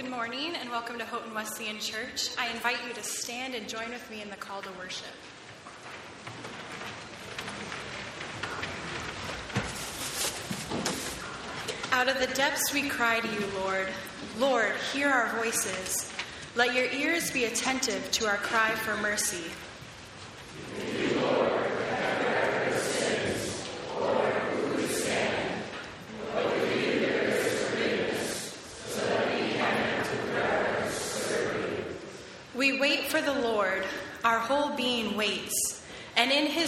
Good morning and welcome to Houghton Wesleyan Church. I invite you to stand and join with me in the call to worship. Out of the depths we cry to you, Lord. Lord, hear our voices. Let your ears be attentive to our cry for mercy. We wait for the Lord, our whole being waits, and in his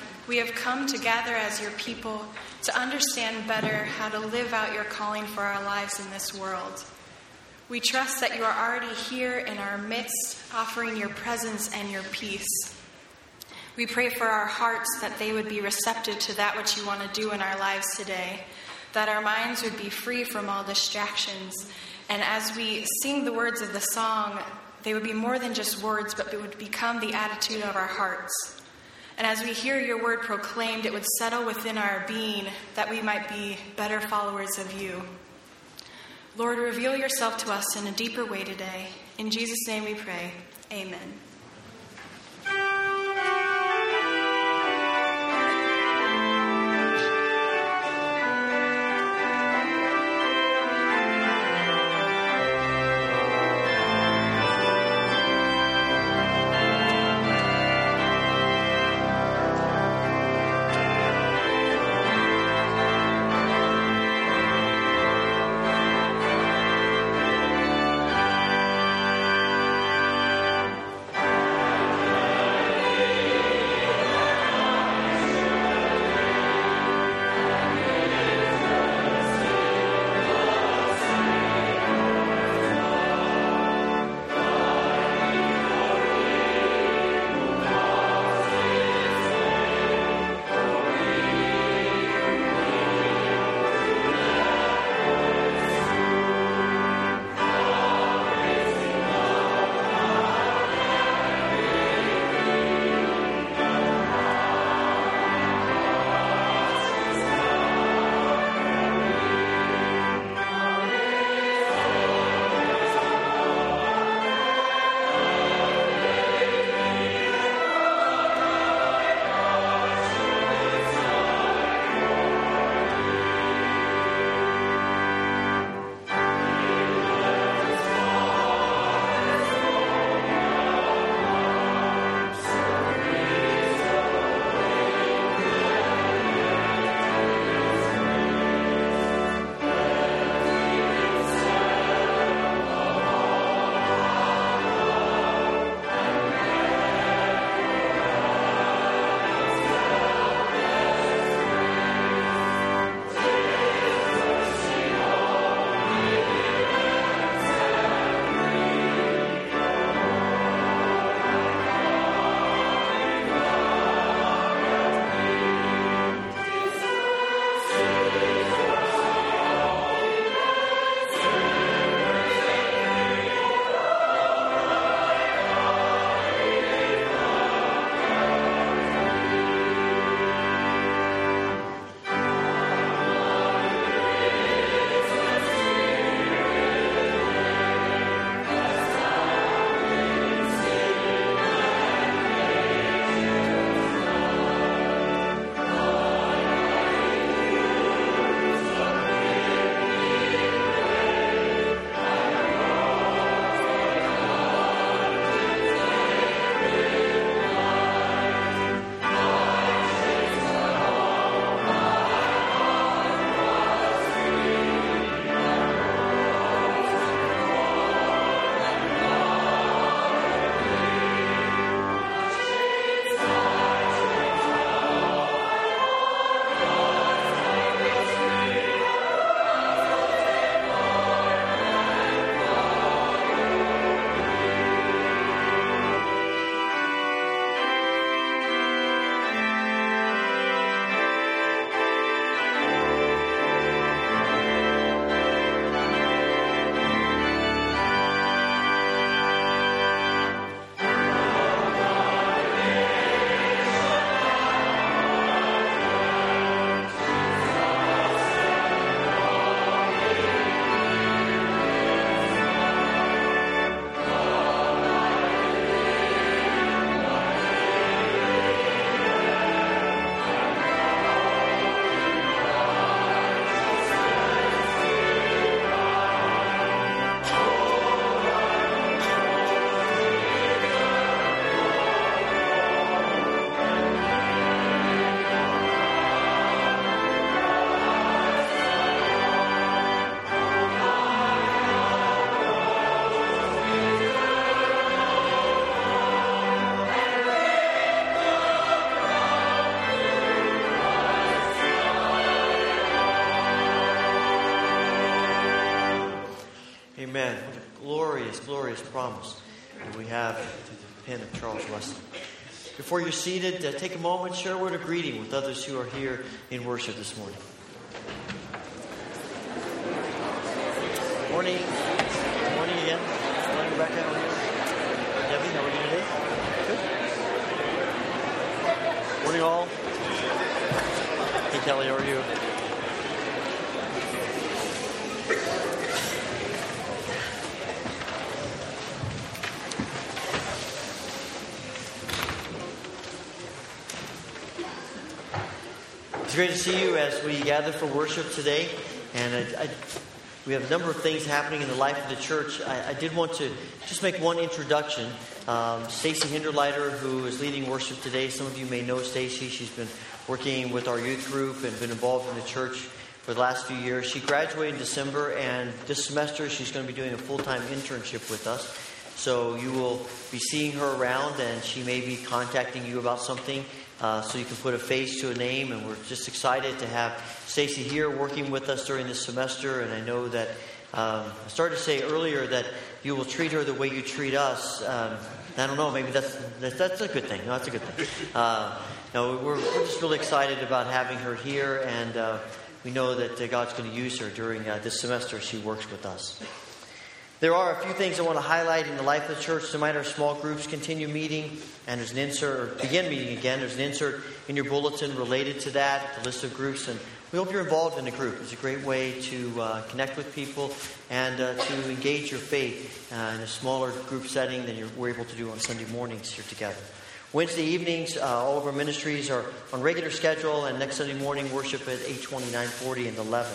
we have come to gather as your people to understand better how to live out your calling for our lives in this world. We trust that you are already here in our midst, offering your presence and your peace. We pray for our hearts that they would be receptive to that which you want to do in our lives today, that our minds would be free from all distractions. And as we sing the words of the song, they would be more than just words, but it would become the attitude of our hearts. And as we hear your word proclaimed, it would settle within our being that we might be better followers of you. Lord, reveal yourself to us in a deeper way today. In Jesus' name we pray. Amen. Before you're seated, uh, take a moment, share a word of greeting with others who are here in worship this morning. Morning. Morning again. Morning, Rebecca. How are you? Debbie, how are you today? Good. Morning, all. Hey, Kelly, how are you? It's great to see you as we gather for worship today. And I, I, we have a number of things happening in the life of the church. I, I did want to just make one introduction. Um, Stacy Hinderleiter, who is leading worship today, some of you may know Stacy. She's been working with our youth group and been involved in the church for the last few years. She graduated in December, and this semester she's going to be doing a full time internship with us. So you will be seeing her around, and she may be contacting you about something uh, so you can put a face to a name. And we're just excited to have Stacy here working with us during this semester. And I know that um, I started to say earlier that you will treat her the way you treat us. Um, I don't know, maybe that's, that's, that's a good thing. No, that's a good thing. Uh, no, we're, we're just really excited about having her here, and uh, we know that uh, God's going to use her during uh, this semester. She works with us. There are a few things I want to highlight in the life of the church. Tonight, our small groups continue meeting, and there's an insert, or begin meeting again. There's an insert in your bulletin related to that, the list of groups, and we hope you're involved in a group. It's a great way to uh, connect with people and uh, to engage your faith uh, in a smaller group setting than we're able to do on Sunday mornings here together. Wednesday evenings, uh, all of our ministries are on regular schedule, and next Sunday morning, worship at 8:20, 9:40, and 11.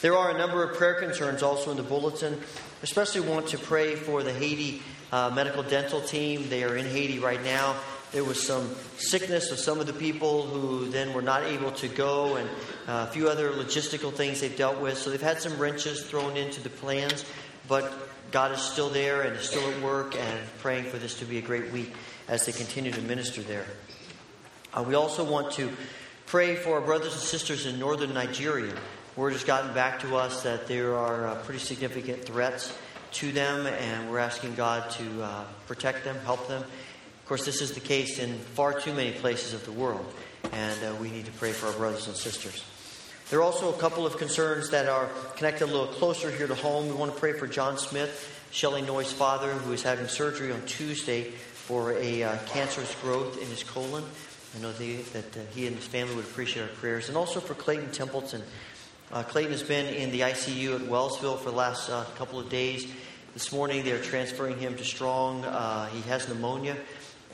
There are a number of prayer concerns also in the bulletin. Especially want to pray for the Haiti uh, medical dental team. They are in Haiti right now. There was some sickness of some of the people who then were not able to go, and uh, a few other logistical things they've dealt with. So they've had some wrenches thrown into the plans, but God is still there and is still at work, and praying for this to be a great week as they continue to minister there. Uh, we also want to pray for our brothers and sisters in northern Nigeria. Word has gotten back to us that there are uh, pretty significant threats to them, and we're asking God to uh, protect them, help them. Of course, this is the case in far too many places of the world, and uh, we need to pray for our brothers and sisters. There are also a couple of concerns that are connected a little closer here to home. We want to pray for John Smith, Shelley Noy's father, who is having surgery on Tuesday for a uh, cancerous growth in his colon. I know that uh, he and his family would appreciate our prayers. And also for Clayton Templeton. Uh, Clayton has been in the ICU at Wellsville for the last uh, couple of days. This morning they're transferring him to Strong. Uh, he has pneumonia,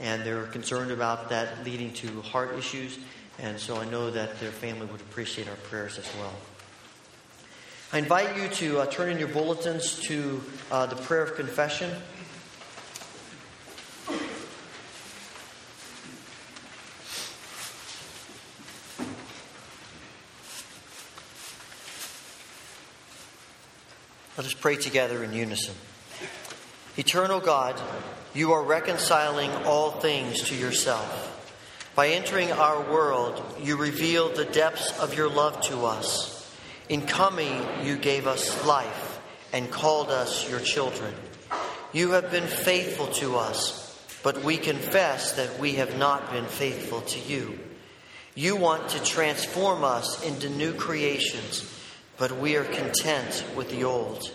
and they're concerned about that leading to heart issues. And so I know that their family would appreciate our prayers as well. I invite you to uh, turn in your bulletins to uh, the prayer of confession. Let us pray together in unison. Eternal God, you are reconciling all things to yourself. By entering our world, you revealed the depths of your love to us. In coming, you gave us life and called us your children. You have been faithful to us, but we confess that we have not been faithful to you. You want to transform us into new creations but we are content with the old.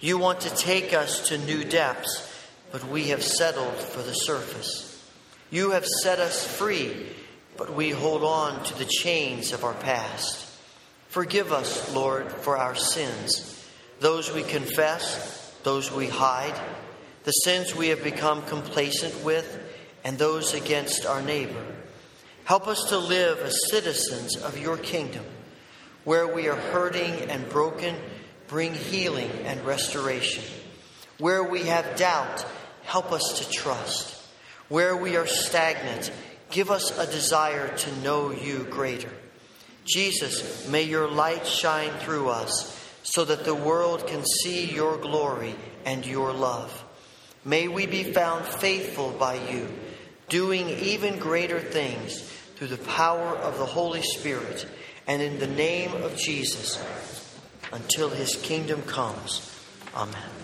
You want to take us to new depths, but we have settled for the surface. You have set us free, but we hold on to the chains of our past. Forgive us, Lord, for our sins, those we confess, those we hide, the sins we have become complacent with, and those against our neighbor. Help us to live as citizens of your kingdom where we are hurting and broken, bring healing and restoration. Where we have doubt, help us to trust. Where we are stagnant, give us a desire to know you greater. Jesus, may your light shine through us so that the world can see your glory and your love. May we be found faithful by you, doing even greater things through the power of the Holy Spirit and in the name of Jesus until his kingdom comes. Amen.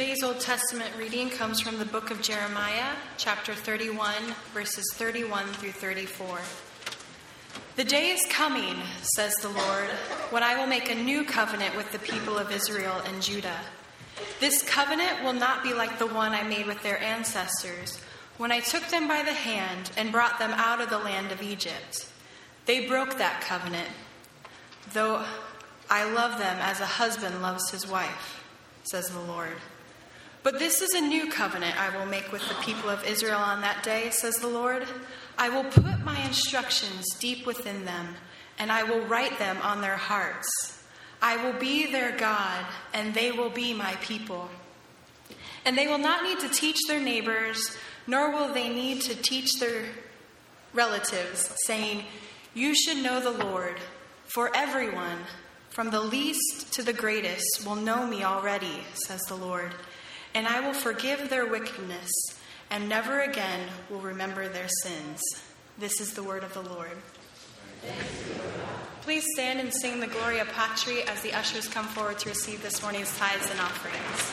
Today's Old Testament reading comes from the book of Jeremiah, chapter 31, verses 31 through 34. The day is coming, says the Lord, when I will make a new covenant with the people of Israel and Judah. This covenant will not be like the one I made with their ancestors when I took them by the hand and brought them out of the land of Egypt. They broke that covenant, though I love them as a husband loves his wife, says the Lord. But this is a new covenant I will make with the people of Israel on that day, says the Lord. I will put my instructions deep within them, and I will write them on their hearts. I will be their God, and they will be my people. And they will not need to teach their neighbors, nor will they need to teach their relatives, saying, You should know the Lord. For everyone, from the least to the greatest, will know me already, says the Lord and I will forgive their wickedness, and never again will remember their sins. This is the word of the Lord. Please stand and sing the Gloria Patri as the ushers come forward to receive this morning's tithes and offerings.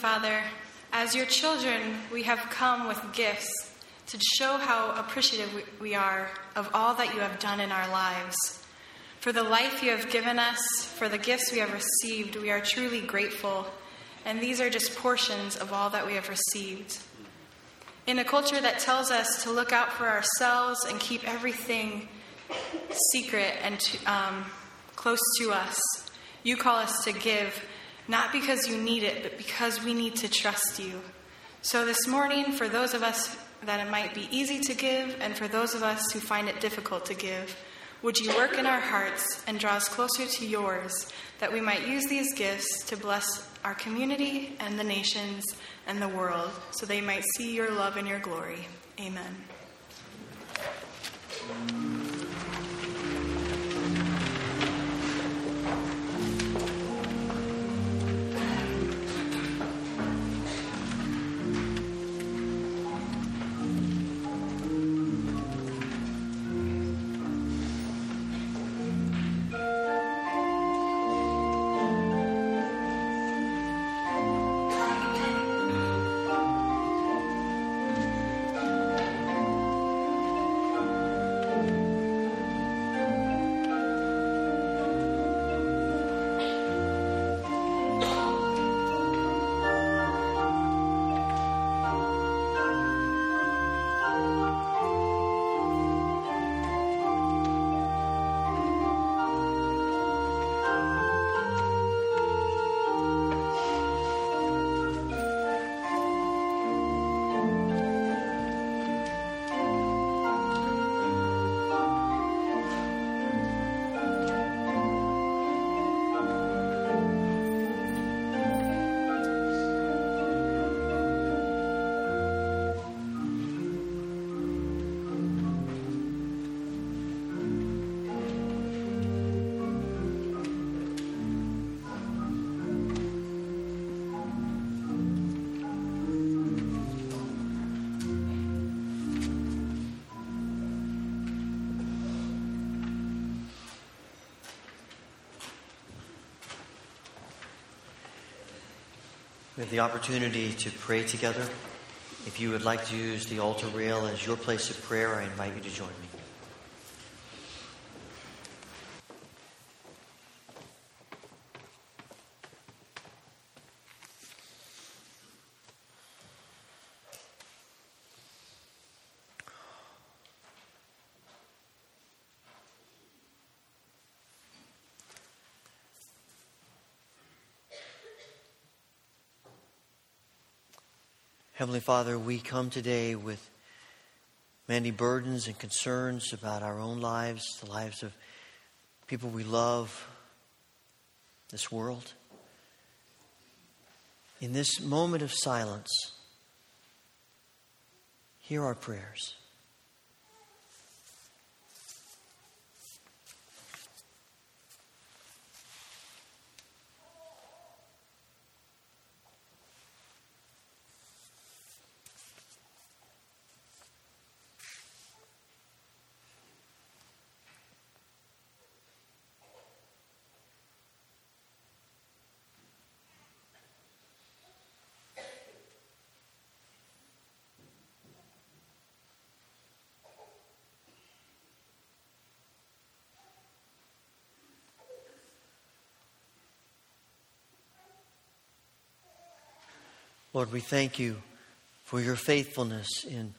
Father, as your children, we have come with gifts to show how appreciative we are of all that you have done in our lives. For the life you have given us, for the gifts we have received, we are truly grateful. And these are just portions of all that we have received. In a culture that tells us to look out for ourselves and keep everything secret and um, close to us, you call us to give, not because you need it, but because we need to trust you. So this morning, for those of us that it might be easy to give, and for those of us who find it difficult to give, would you work in our hearts and draw us closer to yours, that we might use these gifts to bless our community and the nations and the world, so they might see your love and your glory? Amen. We have the opportunity to pray together. If you would like to use the altar rail as your place of prayer, I invite you to join me. Heavenly Father, we come today with many burdens and concerns about our own lives, the lives of people we love, this world. In this moment of silence, hear our prayers. Lord, we thank you for your faithfulness in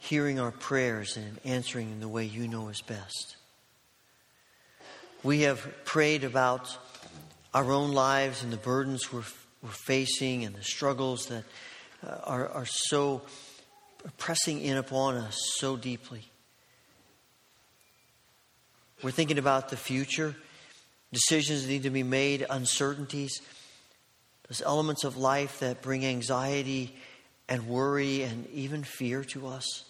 hearing our prayers and answering in the way you know is best. We have prayed about our own lives and the burdens we're, we're facing and the struggles that uh, are, are so pressing in upon us so deeply. We're thinking about the future, decisions that need to be made, uncertainties those elements of life that bring anxiety and worry and even fear to us.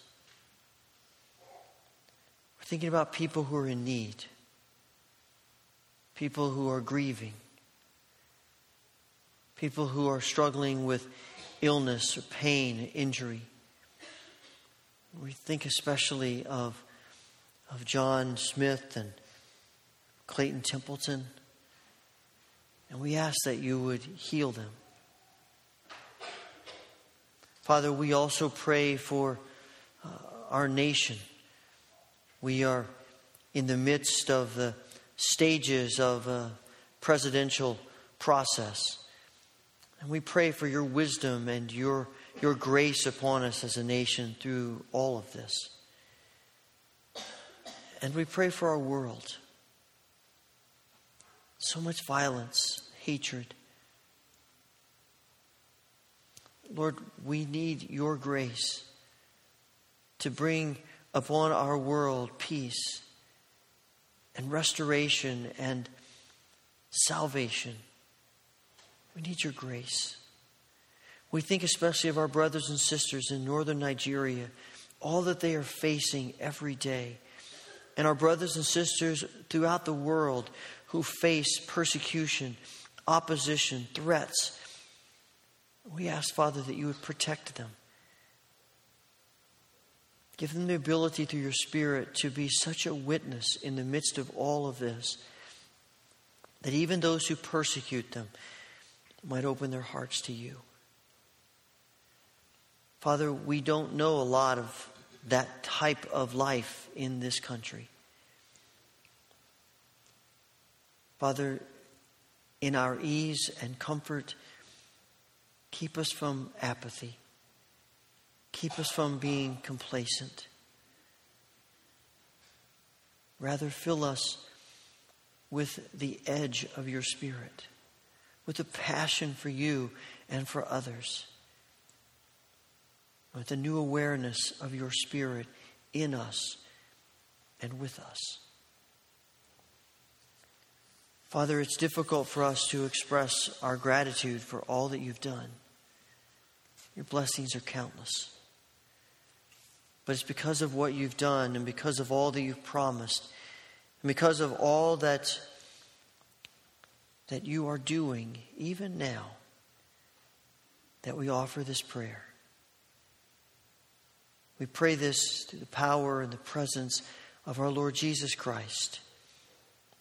We're thinking about people who are in need, people who are grieving, people who are struggling with illness or pain, injury. We think especially of, of John Smith and Clayton Templeton. And we ask that you would heal them. Father, we also pray for uh, our nation. We are in the midst of the stages of a presidential process. And we pray for your wisdom and your, your grace upon us as a nation through all of this. And we pray for our world. So much violence, hatred. Lord, we need your grace to bring upon our world peace and restoration and salvation. We need your grace. We think especially of our brothers and sisters in northern Nigeria, all that they are facing every day, and our brothers and sisters throughout the world who face persecution, opposition, threats. We ask, Father, that you would protect them. Give them the ability through your Spirit to be such a witness in the midst of all of this that even those who persecute them might open their hearts to you. Father, we don't know a lot of that type of life in this country. Father, in our ease and comfort, keep us from apathy. Keep us from being complacent. Rather, fill us with the edge of your Spirit, with a passion for you and for others, with a new awareness of your Spirit in us and with us. Father, it's difficult for us to express our gratitude for all that you've done. Your blessings are countless. But it's because of what you've done and because of all that you've promised and because of all that, that you are doing, even now, that we offer this prayer. We pray this through the power and the presence of our Lord Jesus Christ,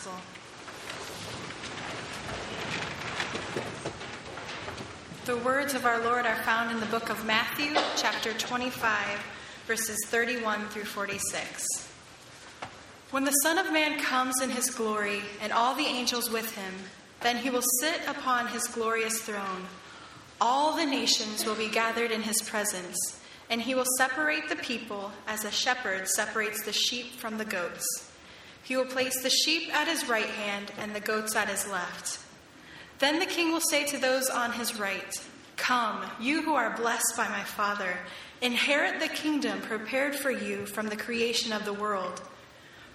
Gospel. The words of our Lord are found in the book of Matthew, chapter 25, verses 31 through 46. When the Son of Man comes in his glory and all the angels with him, then he will sit upon his glorious throne. All the nations will be gathered in his presence, and he will separate the people as a shepherd separates the sheep from the goats. He will place the sheep at his right hand and the goats at his left. Then the king will say to those on his right, Come, you who are blessed by my Father, inherit the kingdom prepared for you from the creation of the world.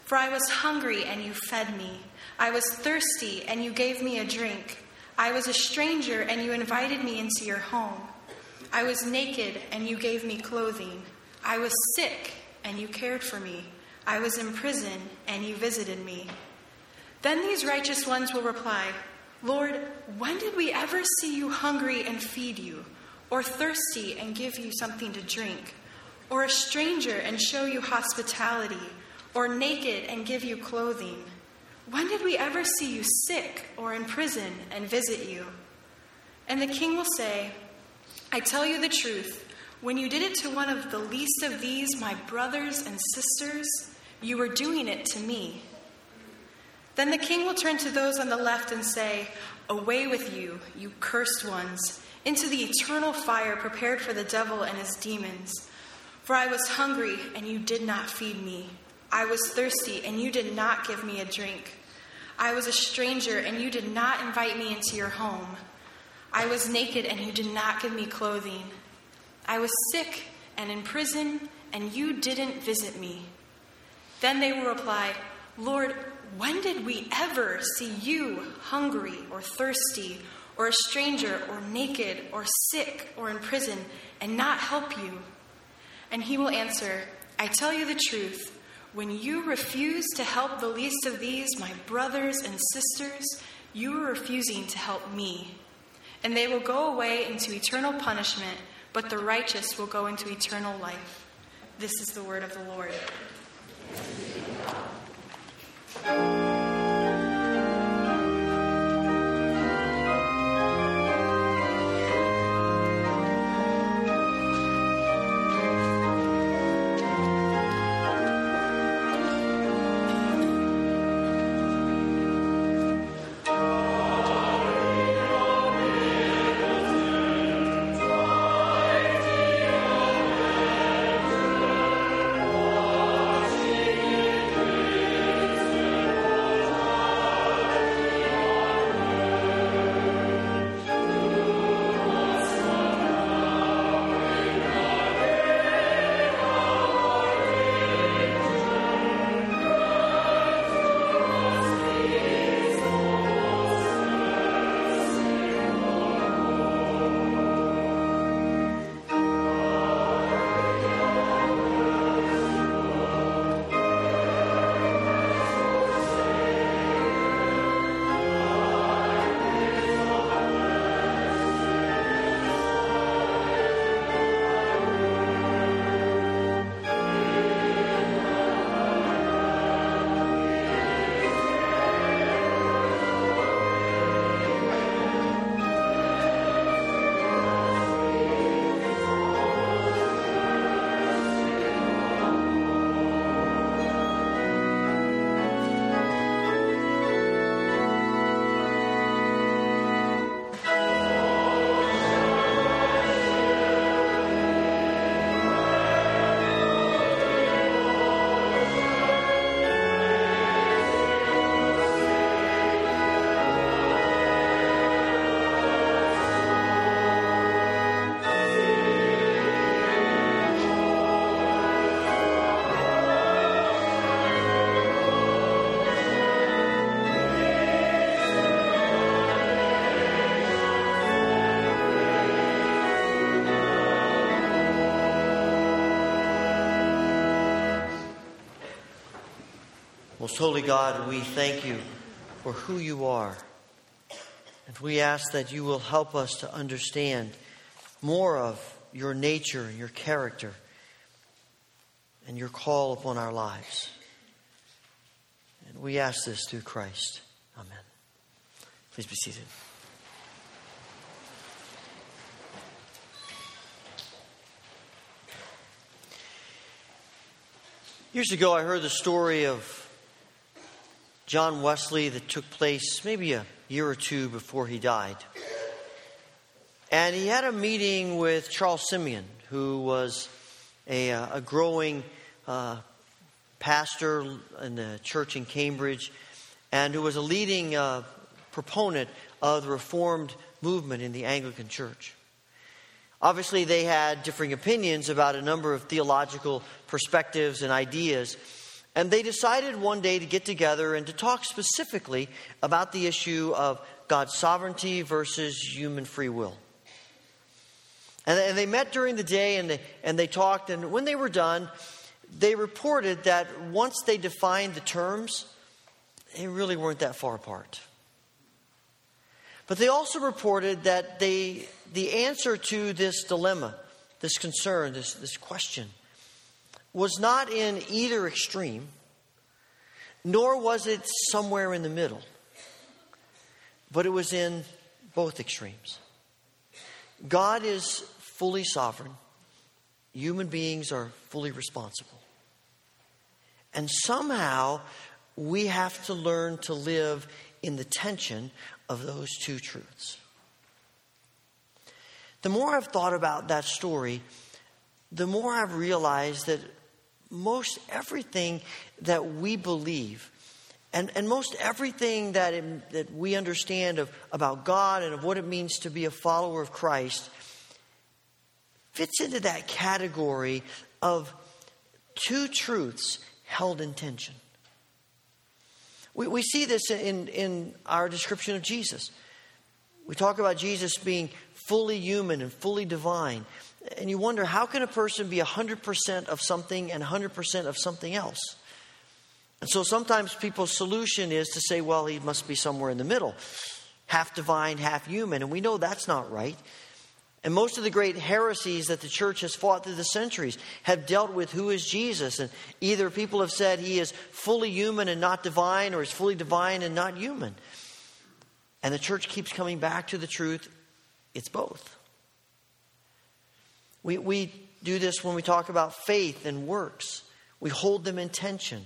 For I was hungry, and you fed me. I was thirsty, and you gave me a drink. I was a stranger, and you invited me into your home. I was naked, and you gave me clothing. I was sick, and you cared for me. I was in prison, and you visited me. Then these righteous ones will reply, Lord, when did we ever see you hungry and feed you, or thirsty and give you something to drink, or a stranger and show you hospitality, or naked and give you clothing? When did we ever see you sick or in prison and visit you? And the king will say, I tell you the truth. When you did it to one of the least of these, my brothers and sisters, you were doing it to me. Then the king will turn to those on the left and say, Away with you, you cursed ones, into the eternal fire prepared for the devil and his demons. For I was hungry, and you did not feed me. I was thirsty, and you did not give me a drink. I was a stranger, and you did not invite me into your home. I was naked, and you did not give me clothing. I was sick and in prison, and you didn't visit me. Then they will reply, Lord, when did we ever see you hungry or thirsty, or a stranger, or naked, or sick, or in prison, and not help you? And he will answer, I tell you the truth. When you refuse to help the least of these, my brothers and sisters, you are refusing to help me. And they will go away into eternal punishment, but the righteous will go into eternal life. This is the word of the Lord. Thank you. Most holy God, we thank you for who you are. And we ask that you will help us to understand more of your nature and your character and your call upon our lives. And we ask this through Christ. Amen. Please be seated. Years ago, I heard the story of John Wesley that took place maybe a year or two before he died. And he had a meeting with Charles Simeon, who was a, uh, a growing uh, pastor in the church in Cambridge and who was a leading uh, proponent of the Reformed movement in the Anglican Church. Obviously, they had differing opinions about a number of theological perspectives and ideas, and they decided one day to get together and to talk specifically about the issue of God's sovereignty versus human free will. And they met during the day and they, and they talked, and when they were done, they reported that once they defined the terms, they really weren't that far apart. But they also reported that they, the answer to this dilemma, this concern, this, this question, was not in either extreme, nor was it somewhere in the middle, but it was in both extremes. God is fully sovereign, human beings are fully responsible. And somehow we have to learn to live in the tension of those two truths. The more I've thought about that story, the more I've realized that most everything that we believe and, and most everything that, it, that we understand of, about God and of what it means to be a follower of Christ fits into that category of two truths held in tension. We, we see this in, in our description of Jesus. We talk about Jesus being fully human and fully divine. And you wonder how can a person be 100% of something and 100% of something else? And so sometimes people's solution is to say, well, he must be somewhere in the middle, half divine, half human. And we know that's not right. And most of the great heresies that the church has fought through the centuries have dealt with who is Jesus. And either people have said he is fully human and not divine, or he's fully divine and not human. And the church keeps coming back to the truth it's both. We, we do this when we talk about faith and works, we hold them in tension.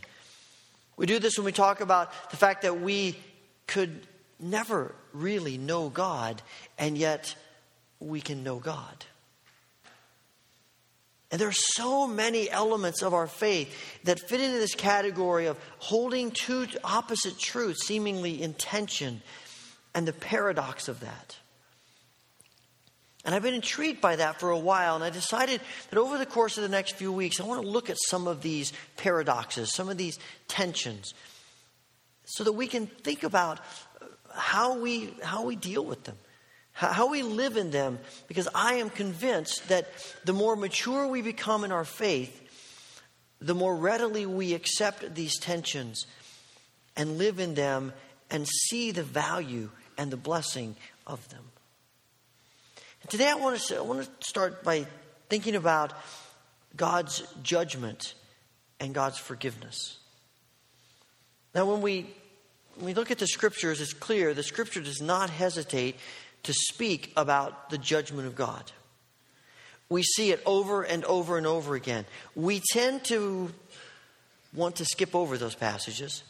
We do this when we talk about the fact that we could never really know God, and yet we can know God. And there are so many elements of our faith that fit into this category of holding two opposite truths seemingly in tension and the paradox of that. And I've been intrigued by that for a while, and I decided that over the course of the next few weeks, I want to look at some of these paradoxes, some of these tensions, so that we can think about how we, how we deal with them how we live in them, because I am convinced that the more mature we become in our faith, the more readily we accept these tensions and live in them and see the value and the blessing of them. And today I want to, I want to start by thinking about God's judgment and God's forgiveness. Now, when we, when we look at the scriptures, it's clear the scripture does not hesitate to speak about the judgment of God. We see it over and over and over again. We tend to want to skip over those passages.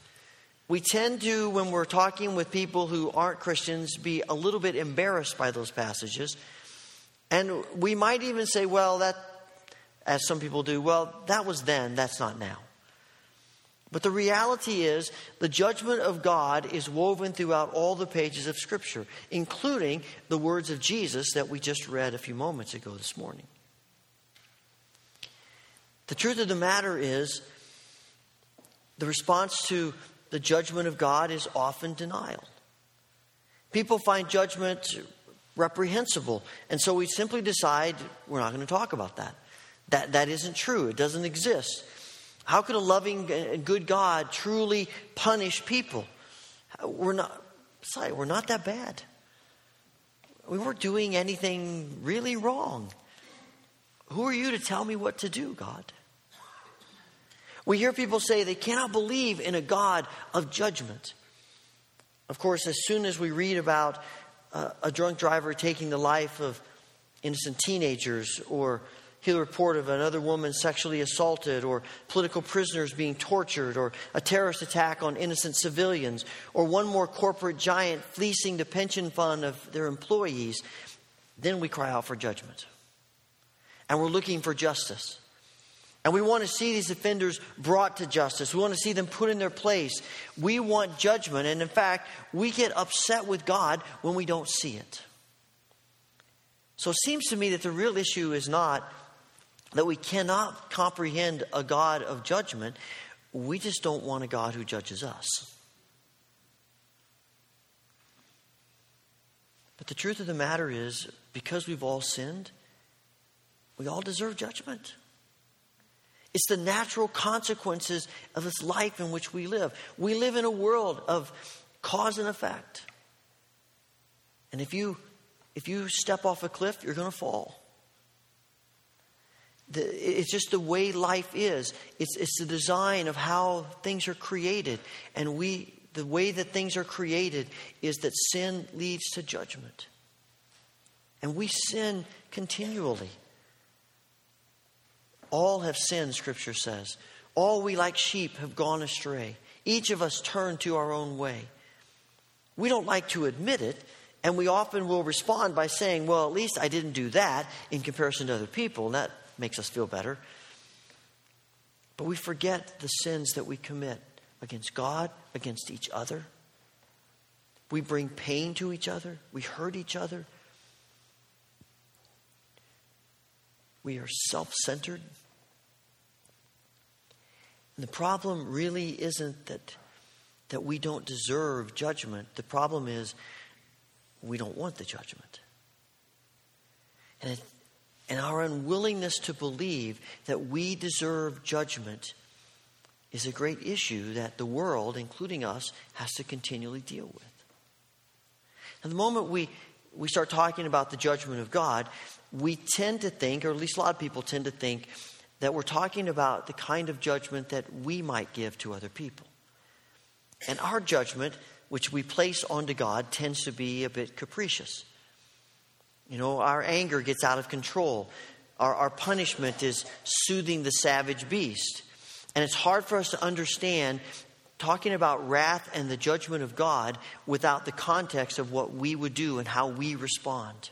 We tend to, when we're talking with people who aren't Christians, be a little bit embarrassed by those passages. And we might even say, well, that, as some people do, well, that was then, that's not now. But the reality is, the judgment of God is woven throughout all the pages of Scripture, including the words of Jesus that we just read a few moments ago this morning. The truth of the matter is, the response to the judgment of God is often denial. People find judgment reprehensible, and so we simply decide we're not going to talk about that. That, that isn't true, it doesn't exist. How could a loving and good God truly punish people? We're not, sorry, we're not that bad. We weren't doing anything really wrong. Who are you to tell me what to do, God? We hear people say they cannot believe in a God of judgment. Of course, as soon as we read about uh, a drunk driver taking the life of innocent teenagers or hear the report of another woman sexually assaulted, or political prisoners being tortured, or a terrorist attack on innocent civilians, or one more corporate giant fleecing the pension fund of their employees. then we cry out for judgment. And we're looking for justice. And we want to see these offenders brought to justice. We want to see them put in their place. We want judgment. And in fact, we get upset with God when we don't see it. So it seems to me that the real issue is not that we cannot comprehend a God of judgment. We just don't want a God who judges us. But the truth of the matter is, because we've all sinned, we all deserve judgment. It's the natural consequences of this life in which we live. We live in a world of cause and effect. And if you if you step off a cliff, you're going to fall. The, it's just the way life is. It's, it's the design of how things are created. And we, the way that things are created is that sin leads to judgment. And we sin continually. All have sinned, Scripture says. All we like sheep have gone astray. Each of us turned to our own way. We don't like to admit it, and we often will respond by saying, Well, at least I didn't do that in comparison to other people, and that makes us feel better. But we forget the sins that we commit against God, against each other. We bring pain to each other, we hurt each other. We are self centered. And the problem really isn't that, that we don't deserve judgment. The problem is we don't want the judgment. And, it, and our unwillingness to believe that we deserve judgment is a great issue that the world, including us, has to continually deal with. And the moment we, we start talking about the judgment of God, we tend to think, or at least a lot of people tend to think, that we're talking about the kind of judgment that we might give to other people. And our judgment which we place onto God tends to be a bit capricious. You know, our anger gets out of control. Our, our punishment is soothing the savage beast. And it's hard for us to understand talking about wrath and the judgment of God without the context of what we would do and how we respond.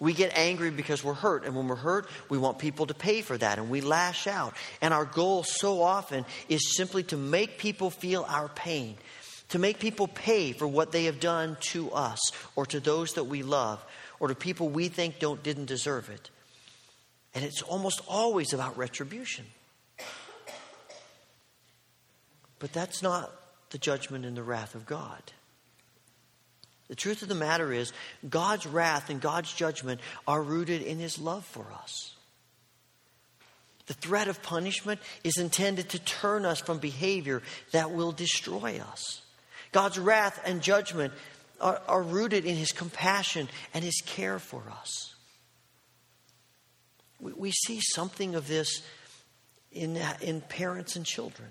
We get angry because we're hurt, and when we're hurt, we want people to pay for that, and we lash out. And our goal so often is simply to make people feel our pain, to make people pay for what they have done to us or to those that we love or to people we think don't didn't deserve it. And it's almost always about retribution. But that's not the judgment and the wrath of God. The truth of the matter is, God's wrath and God's judgment are rooted in His love for us. The threat of punishment is intended to turn us from behavior that will destroy us. God's wrath and judgment are, are rooted in his compassion and his care for us. We, we see something of this in, in parents and children.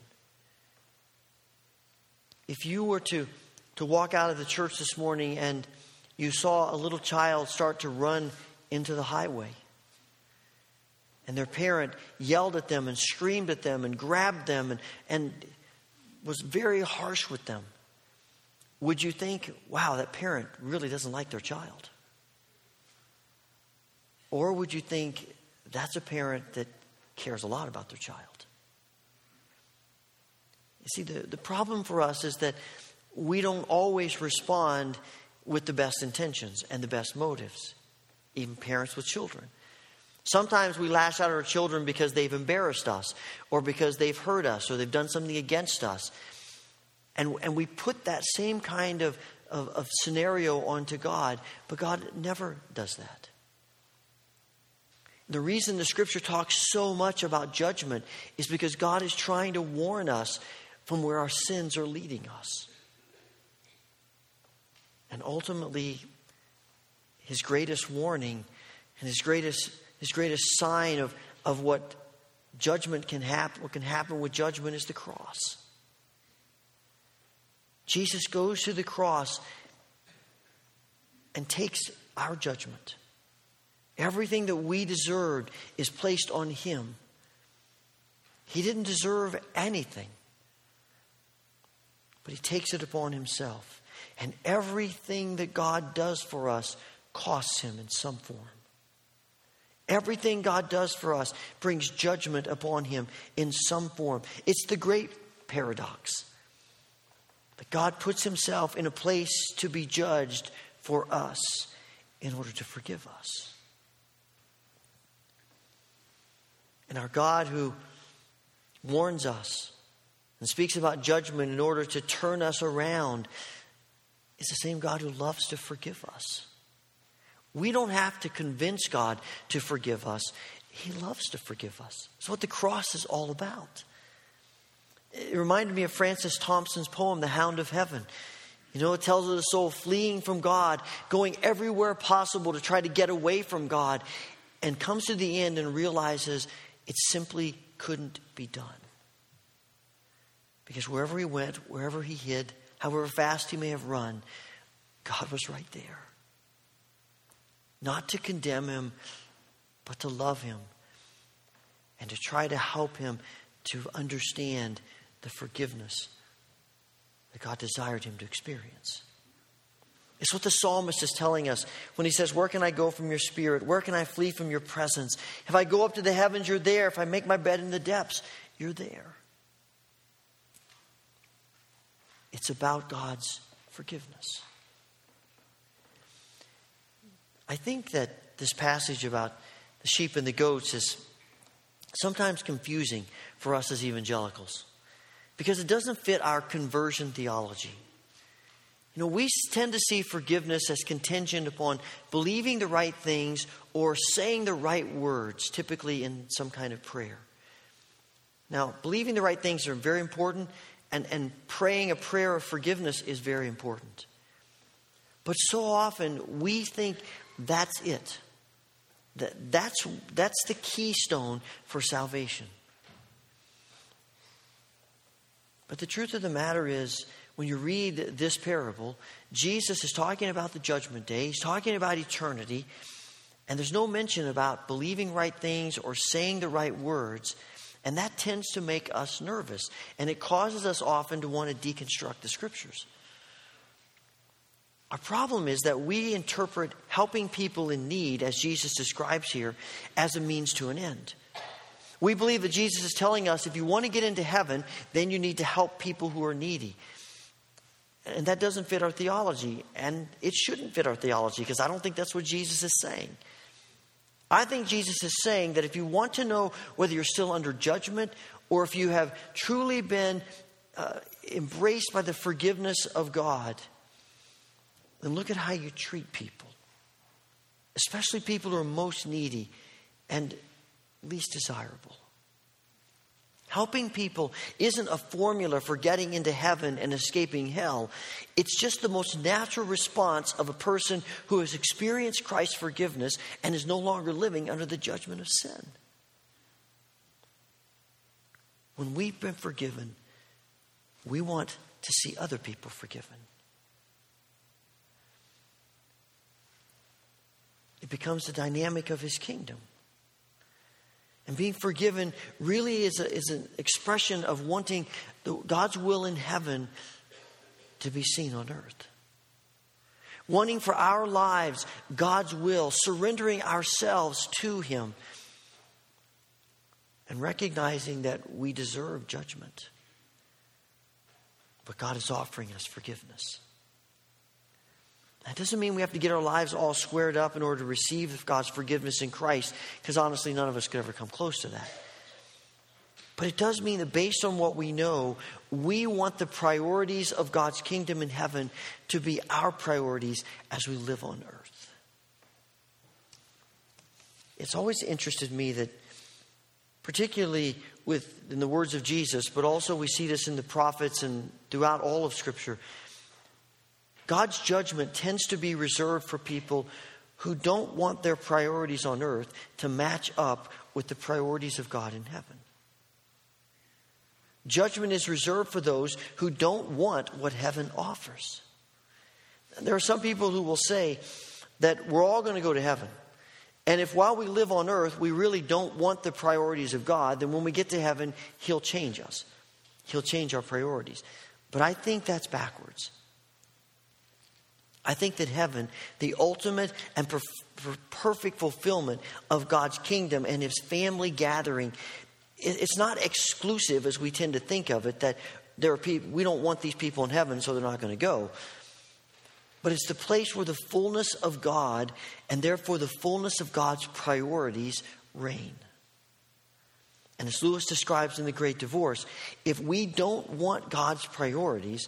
If you were to, to walk out of the church this morning and you saw a little child start to run into the highway, and their parent yelled at them and screamed at them and grabbed them and, and was very harsh with them would you think, wow, that parent really doesn't like their child? Or would you think, that's a parent that cares a lot about their child? You see, the, the problem for us is that we don't always respond with the best intentions and the best motives, even parents with children. Sometimes we lash out at our children because they've embarrassed us, or because they've hurt us, or they've done something against us. And, and we put that same kind of, of, of scenario onto God, but God never does that. The reason the scripture talks so much about judgment is because God is trying to warn us from where our sins are leading us. And ultimately, his greatest warning and his greatest, his greatest sign of, of what judgment can happen, what can happen with judgment is the cross. Jesus goes to the cross and takes our judgment. Everything that we deserved is placed on him. He didn't deserve anything, but he takes it upon himself. And everything that God does for us costs him in some form. Everything God does for us brings judgment upon him in some form. It's the great paradox that God puts himself in a place to be judged for us in order to forgive us. And our God who warns us and speaks about judgment in order to turn us around is the same God who loves to forgive us. We don't have to convince God to forgive us. He loves to forgive us. It's what the cross is all about. It reminded me of Francis Thompson's poem, The Hound of Heaven. You know, it tells of the soul fleeing from God, going everywhere possible to try to get away from God, and comes to the end and realizes it simply couldn't be done. Because wherever he went, wherever he hid, however fast he may have run, God was right there. Not to condemn him, but to love him and to try to help him to understand the forgiveness that God desired him to experience. It's what the psalmist is telling us when he says, Where can I go from your spirit? Where can I flee from your presence? If I go up to the heavens, you're there. If I make my bed in the depths, you're there. It's about God's forgiveness. I think that this passage about the sheep and the goats is sometimes confusing for us as evangelicals because it doesn't fit our conversion theology. You know, we tend to see forgiveness as contingent upon believing the right things or saying the right words, typically in some kind of prayer. Now, believing the right things are very important, and, and praying a prayer of forgiveness is very important. But so often we think that's it. That, that's, that's the keystone for salvation. But the truth of the matter is, when you read this parable, Jesus is talking about the judgment day, he's talking about eternity, and there's no mention about believing right things or saying the right words. And that tends to make us nervous, and it causes us often to want to deconstruct the scriptures. Our problem is that we interpret helping people in need, as Jesus describes here, as a means to an end. We believe that Jesus is telling us if you want to get into heaven, then you need to help people who are needy. And that doesn't fit our theology, and it shouldn't fit our theology because I don't think that's what Jesus is saying. I think Jesus is saying that if you want to know whether you're still under judgment or if you have truly been uh, embraced by the forgiveness of God, then look at how you treat people, especially people who are most needy and least desirable. Helping people isn't a formula for getting into heaven and escaping hell. It's just the most natural response of a person who has experienced Christ's forgiveness and is no longer living under the judgment of sin. When we've been forgiven, we want to see other people forgiven. It becomes the dynamic of his kingdom. And being forgiven really is, a, is an expression of wanting the, God's will in heaven to be seen on earth. Wanting for our lives God's will, surrendering ourselves to Him, and recognizing that we deserve judgment. But God is offering us forgiveness. That doesn't mean we have to get our lives all squared up in order to receive God's forgiveness in Christ, because honestly, none of us could ever come close to that. But it does mean that based on what we know, we want the priorities of God's kingdom in heaven to be our priorities as we live on earth. It's always interested me that, particularly with in the words of Jesus, but also we see this in the prophets and throughout all of Scripture, God's judgment tends to be reserved for people who don't want their priorities on earth to match up with the priorities of God in heaven. Judgment is reserved for those who don't want what heaven offers. There are some people who will say that we're all going to go to heaven. And if while we live on earth, we really don't want the priorities of God, then when we get to heaven, He'll change us. He'll change our priorities. But I think that's backwards. I think that heaven, the ultimate and per- per- perfect fulfillment of God's kingdom and his family gathering, it's not exclusive as we tend to think of it, that there are people, we don't want these people in heaven, so they're not going to go. But it's the place where the fullness of God and therefore the fullness of God's priorities reign. And as Lewis describes in The Great Divorce, if we don't want God's priorities,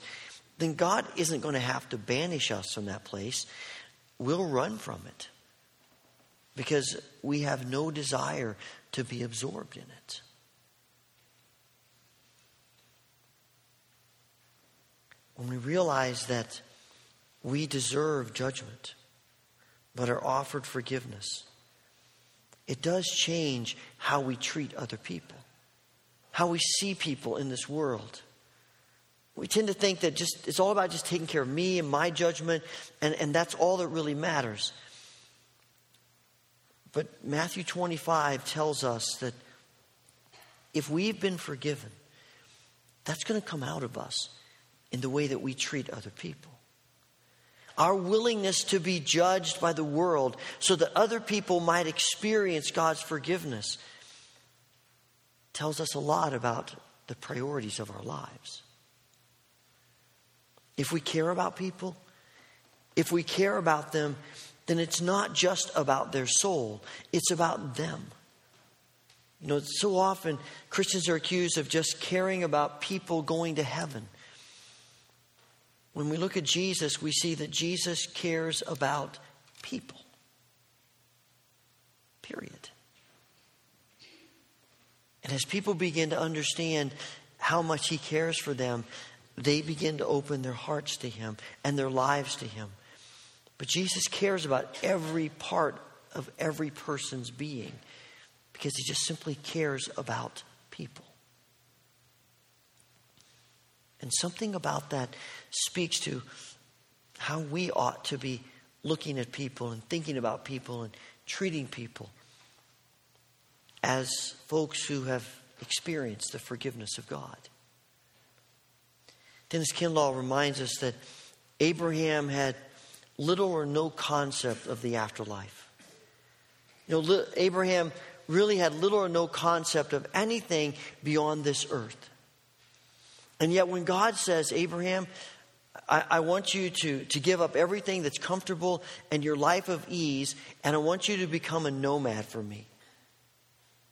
then God isn't going to have to banish us from that place. We'll run from it because we have no desire to be absorbed in it. When we realize that we deserve judgment but are offered forgiveness, it does change how we treat other people, how we see people in this world. We tend to think that just it's all about just taking care of me and my judgment, and, and that's all that really matters. But Matthew 25 tells us that if we've been forgiven, that's going to come out of us in the way that we treat other people. Our willingness to be judged by the world so that other people might experience God's forgiveness tells us a lot about the priorities of our lives. If we care about people, if we care about them, then it's not just about their soul, it's about them. You know, so often Christians are accused of just caring about people going to heaven. When we look at Jesus, we see that Jesus cares about people. Period. And as people begin to understand how much He cares for them, they begin to open their hearts to Him and their lives to Him. But Jesus cares about every part of every person's being because He just simply cares about people. And something about that speaks to how we ought to be looking at people and thinking about people and treating people as folks who have experienced the forgiveness of God. Dennis Kinlaw reminds us that Abraham had little or no concept of the afterlife. You know, Abraham really had little or no concept of anything beyond this earth. And yet, when God says, Abraham, I, I, want you to, to give up everything that's comfortable and your life of ease, and I want you to become a nomad for me.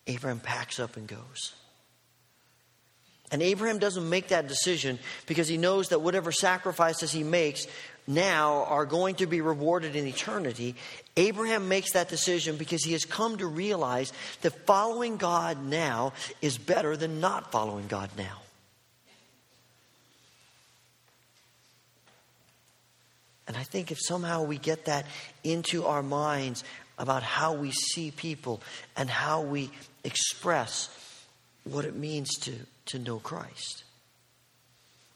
Abraham packs up and goes. And Abraham doesn't make that decision because he knows that whatever sacrifices he makes now are going to be rewarded in eternity. Abraham makes that decision because he has come to realize that following God now is better than not following God now. And I think if somehow we get that into our minds about how we see people and how we express what it means to, to know Christ.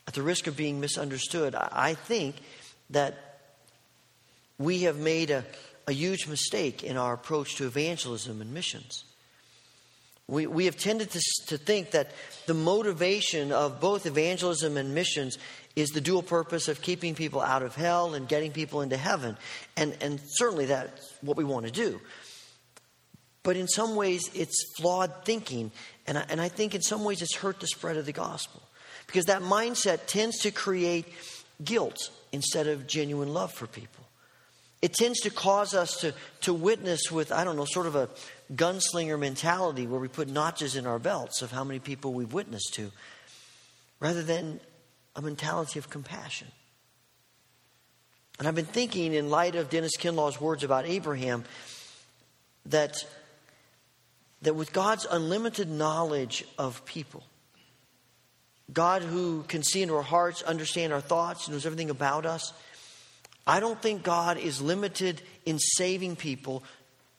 At the risk of being misunderstood, I think that we have made a, a huge mistake in our approach to evangelism and missions. We, we have tended to, to think that the motivation of both evangelism and missions is the dual purpose of keeping people out of hell and getting people into heaven. And, and certainly that's what we want to do. But in some ways, it's flawed thinking. And I, and I think in some ways, it's hurt the spread of the gospel. Because that mindset tends to create guilt instead of genuine love for people. It tends to cause us to, to witness with, I don't know, sort of a gunslinger mentality where we put notches in our belts of how many people we've witnessed to, rather than a mentality of compassion. And I've been thinking, in light of Dennis Kinlaw's words about Abraham, that, that with God's unlimited knowledge of people, God who can see into our hearts, understand our thoughts, knows everything about us, I don't think God is limited in saving people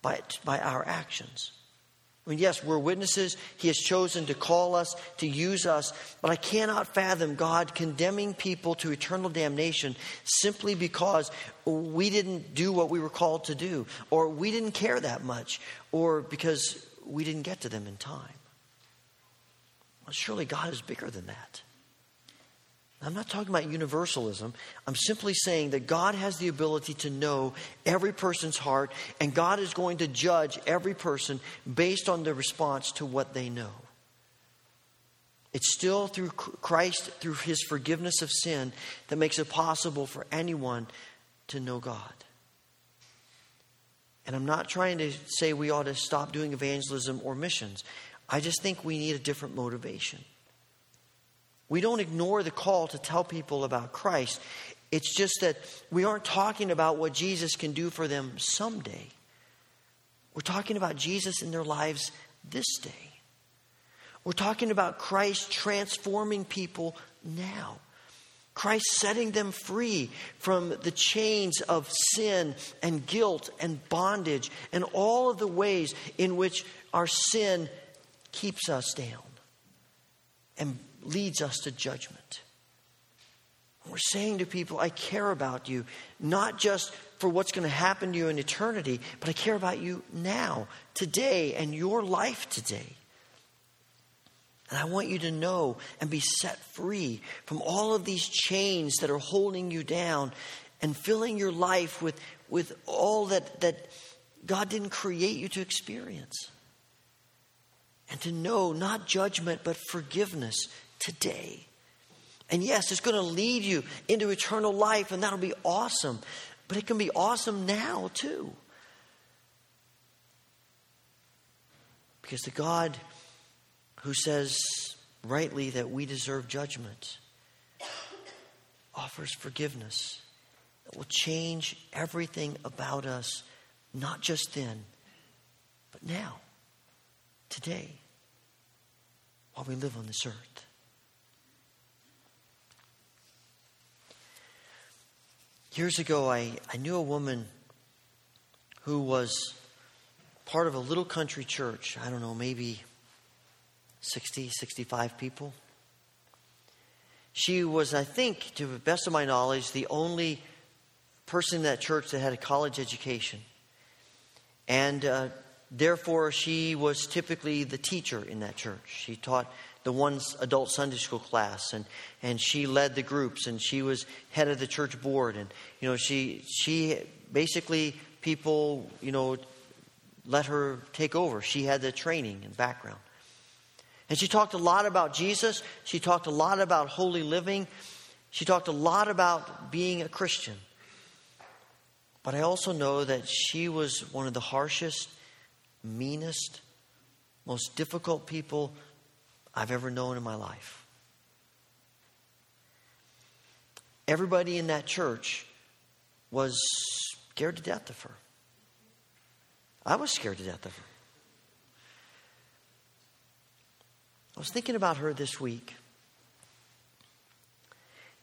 by, by our actions. I mean, yes, we're witnesses. He has chosen to call us, to use us, but I cannot fathom God condemning people to eternal damnation simply because we didn't do what we were called to do, or we didn't care that much, or because we didn't get to them in time. Well, surely God is bigger than that. I'm not talking about universalism. I'm simply saying that God has the ability to know every person's heart, and God is going to judge every person based on the response to what they know. It's still through Christ, through his forgiveness of sin, that makes it possible for anyone to know God. And I'm not trying to say we ought to stop doing evangelism or missions. I just think we need a different motivation. We don't ignore the call to tell people about Christ. It's just that we aren't talking about what Jesus can do for them someday. We're talking about Jesus in their lives this day. We're talking about Christ transforming people now. Christ setting them free from the chains of sin and guilt and bondage and all of the ways in which our sin keeps us down and leads us to judgment. We're saying to people, I care about you, not just for what's going to happen to you in eternity, but I care about you now, today, and your life today. And I want you to know and be set free from all of these chains that are holding you down and filling your life with, with all that, that God didn't create you to experience. And to know not judgment, but forgiveness today. And yes, it's going to lead you into eternal life, and that'll be awesome. But it can be awesome now, too. Because the God who says rightly that we deserve judgment offers forgiveness that will change everything about us, not just then, but now, today, while we live on this earth. Years ago, I, I knew a woman who was part of a little country church. I don't know, maybe 60, 65 people. She was, I think, to the best of my knowledge, the only person in that church that had a college education. And uh, therefore, she was typically the teacher in that church. She taught the one adult Sunday school class, and, and she led the groups, and she was head of the church board. And, you know, she, she basically, people, you know, let her take over. She had the training and background. And she talked a lot about Jesus. She talked a lot about holy living. She talked a lot about being a Christian. But I also know that she was one of the harshest, meanest, most difficult people I've ever known in my life. Everybody in that church was scared to death of her. I was scared to death of her. I was thinking about her this week.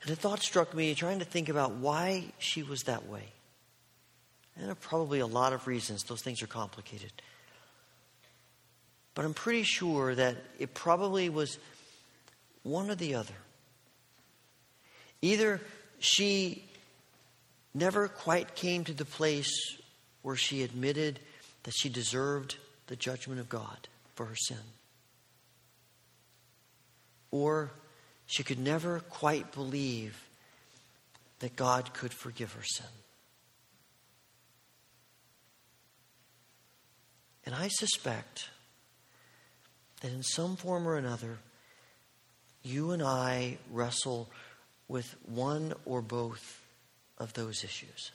And a thought struck me trying to think about why she was that way. And there are probably a lot of reasons. Those things are complicated. But I'm pretty sure that it probably was one or the other. Either she never quite came to the place where she admitted that she deserved the judgment of God for her sin or she could never quite believe that God could forgive her sin. And I suspect that in some form or another, you and I wrestle with one or both of those issues.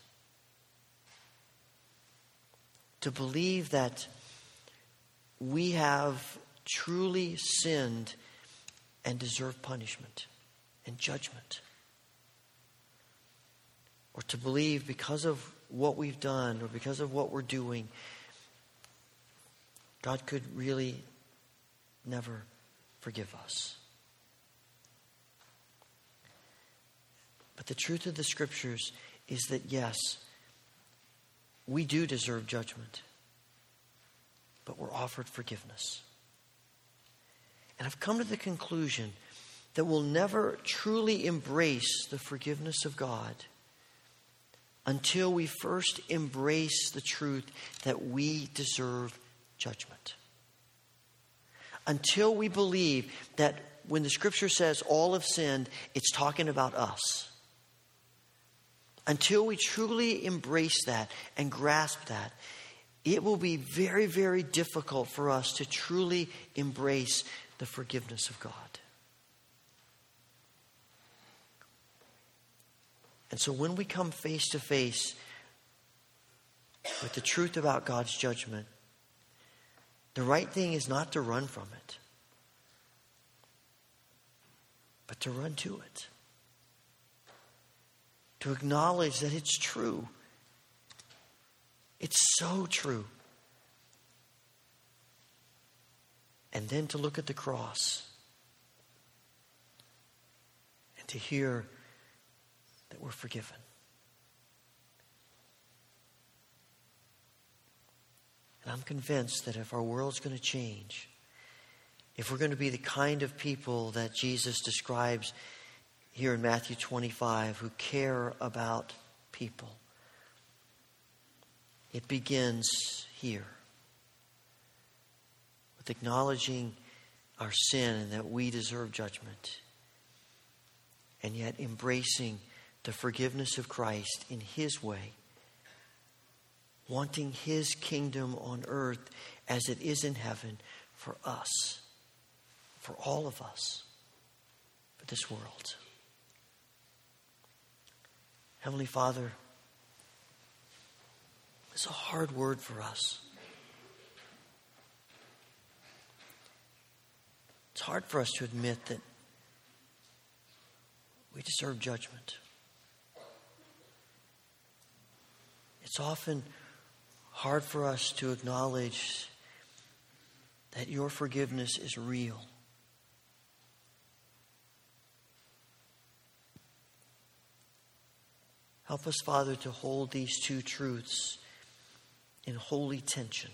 To believe that we have truly sinned and deserve punishment and judgment. Or to believe because of what we've done or because of what we're doing, God could really never forgive us. But the truth of the scriptures is that yes, we do deserve judgment, but we're offered forgiveness. And I've come to the conclusion that we'll never truly embrace the forgiveness of God until we first embrace the truth that we deserve judgment. Until we believe that when the scripture says all have sinned, it's talking about us. Until we truly embrace that and grasp that, it will be very, very difficult for us to truly embrace the forgiveness of God. And so when we come face to face with the truth about God's judgment, the right thing is not to run from it, but to run to it. To acknowledge that it's true. It's so true. And then to look at the cross and to hear that we're forgiven. And I'm convinced that if our world's going to change, if we're going to be the kind of people that Jesus describes here in Matthew 25 who care about people, it begins here acknowledging our sin and that we deserve judgment, and yet embracing the forgiveness of Christ in His way, wanting His kingdom on earth as it is in heaven for us, for all of us, for this world. Heavenly Father, it's a hard word for us. It's hard for us to admit that we deserve judgment. It's often hard for us to acknowledge that your forgiveness is real. Help us, Father, to hold these two truths in holy tension.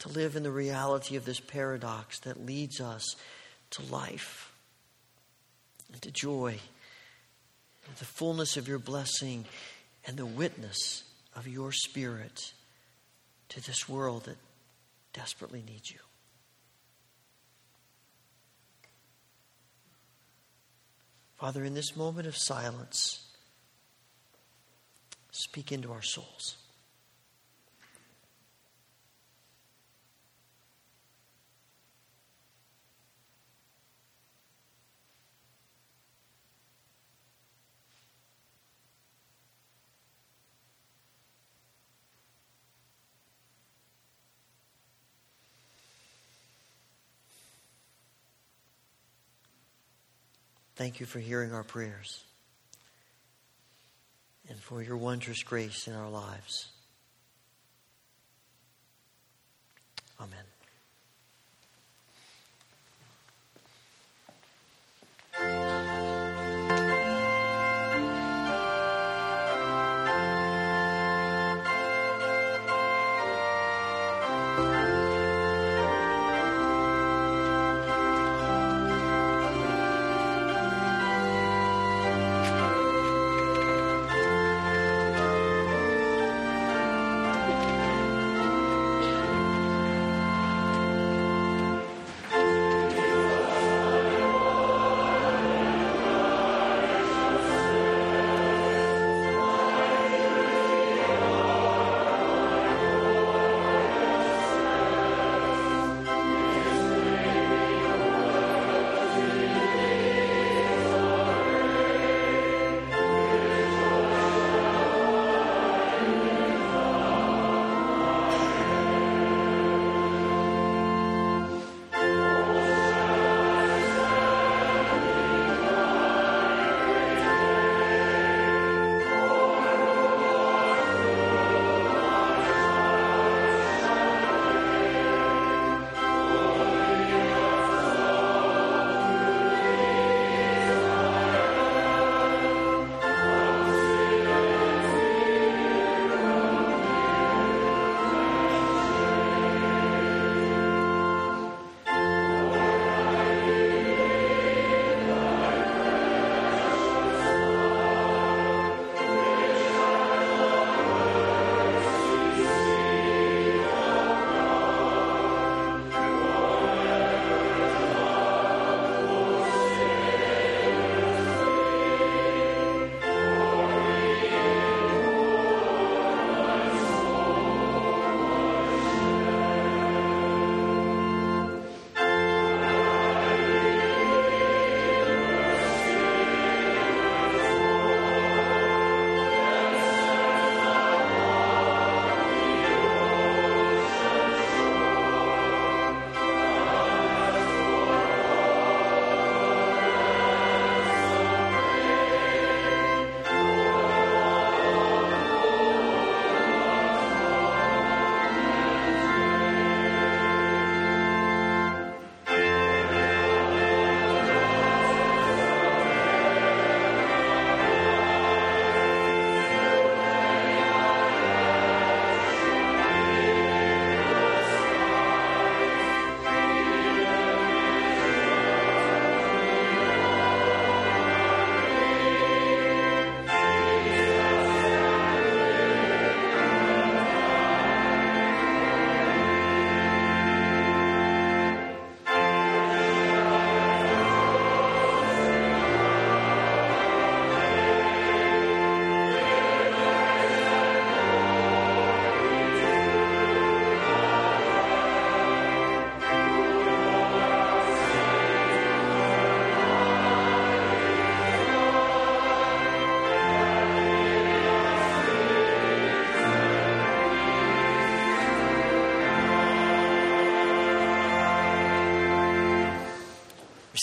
To live in the reality of this paradox that leads us to life and to joy the fullness of your blessing and the witness of your Spirit to this world that desperately needs you. Father, in this moment of silence, speak into our souls. Thank you for hearing our prayers and for your wondrous grace in our lives. Amen.